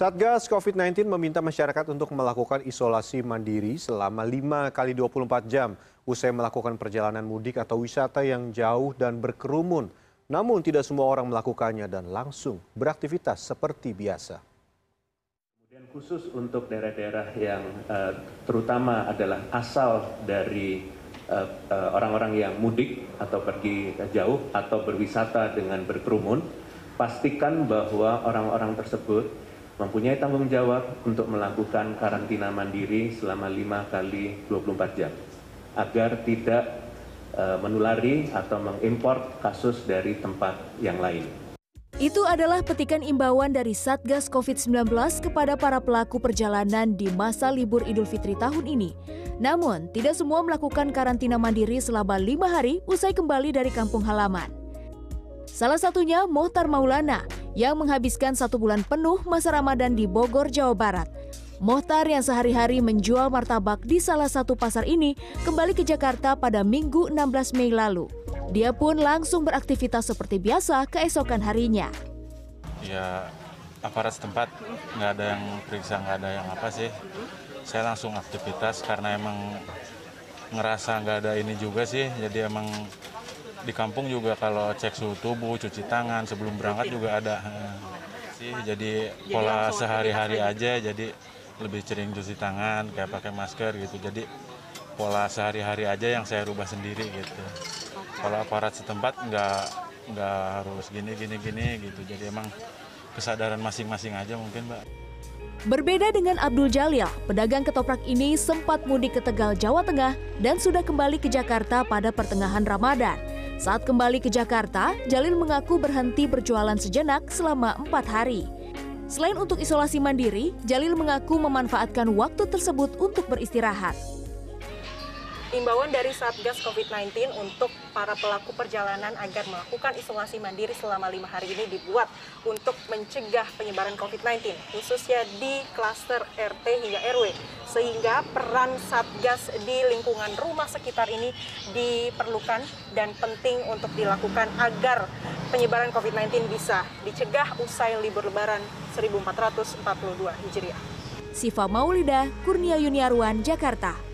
Satgas COVID-19 meminta masyarakat untuk melakukan isolasi mandiri selama 5 kali 24 jam usai melakukan perjalanan mudik atau wisata yang jauh dan berkerumun. Namun tidak semua orang melakukannya dan langsung beraktivitas seperti biasa. Kemudian khusus untuk daerah-daerah yang uh, terutama adalah asal dari eh, eh, orang-orang uh, uh, yang mudik atau pergi jauh atau berwisata dengan berkerumun, pastikan bahwa orang-orang tersebut mempunyai tanggung jawab untuk melakukan karantina mandiri selama 5 kali 24 jam agar tidak e, menulari atau mengimpor kasus dari tempat yang lain. Itu adalah petikan imbauan dari Satgas COVID-19 kepada para pelaku perjalanan di masa libur Idul Fitri tahun ini. Namun, tidak semua melakukan karantina mandiri selama lima hari usai kembali dari kampung halaman. Salah satunya Mohtar Maulana, yang menghabiskan satu bulan penuh masa Ramadan di Bogor, Jawa Barat. Mohtar yang sehari-hari menjual martabak di salah satu pasar ini kembali ke Jakarta pada Minggu 16 Mei lalu. Dia pun langsung beraktivitas seperti biasa keesokan harinya. Ya, aparat setempat nggak ada yang periksa, nggak ada yang apa sih. Saya langsung aktivitas karena emang ngerasa nggak ada ini juga sih, jadi emang di kampung juga kalau cek suhu tubuh, cuci tangan sebelum berangkat juga ada sih. Jadi pola sehari-hari aja jadi lebih sering cuci tangan kayak pakai masker gitu. Jadi pola sehari-hari aja yang saya rubah sendiri gitu. Kalau aparat setempat nggak nggak harus gini gini gini gitu. Jadi emang kesadaran masing-masing aja mungkin mbak. Berbeda dengan Abdul Jalil, pedagang ketoprak ini sempat mudik ke Tegal, Jawa Tengah dan sudah kembali ke Jakarta pada pertengahan Ramadan. Saat kembali ke Jakarta, Jalil mengaku berhenti berjualan sejenak selama empat hari. Selain untuk isolasi mandiri, Jalil mengaku memanfaatkan waktu tersebut untuk beristirahat imbauan dari Satgas COVID-19 untuk para pelaku perjalanan agar melakukan isolasi mandiri selama lima hari ini dibuat untuk mencegah penyebaran COVID-19, khususnya di klaster RT hingga RW, sehingga peran Satgas di lingkungan rumah sekitar ini diperlukan dan penting untuk dilakukan agar penyebaran COVID-19 bisa dicegah usai libur lebaran 1442 Hijriah. Siva Maulida, Kurnia Yuniarwan, Jakarta.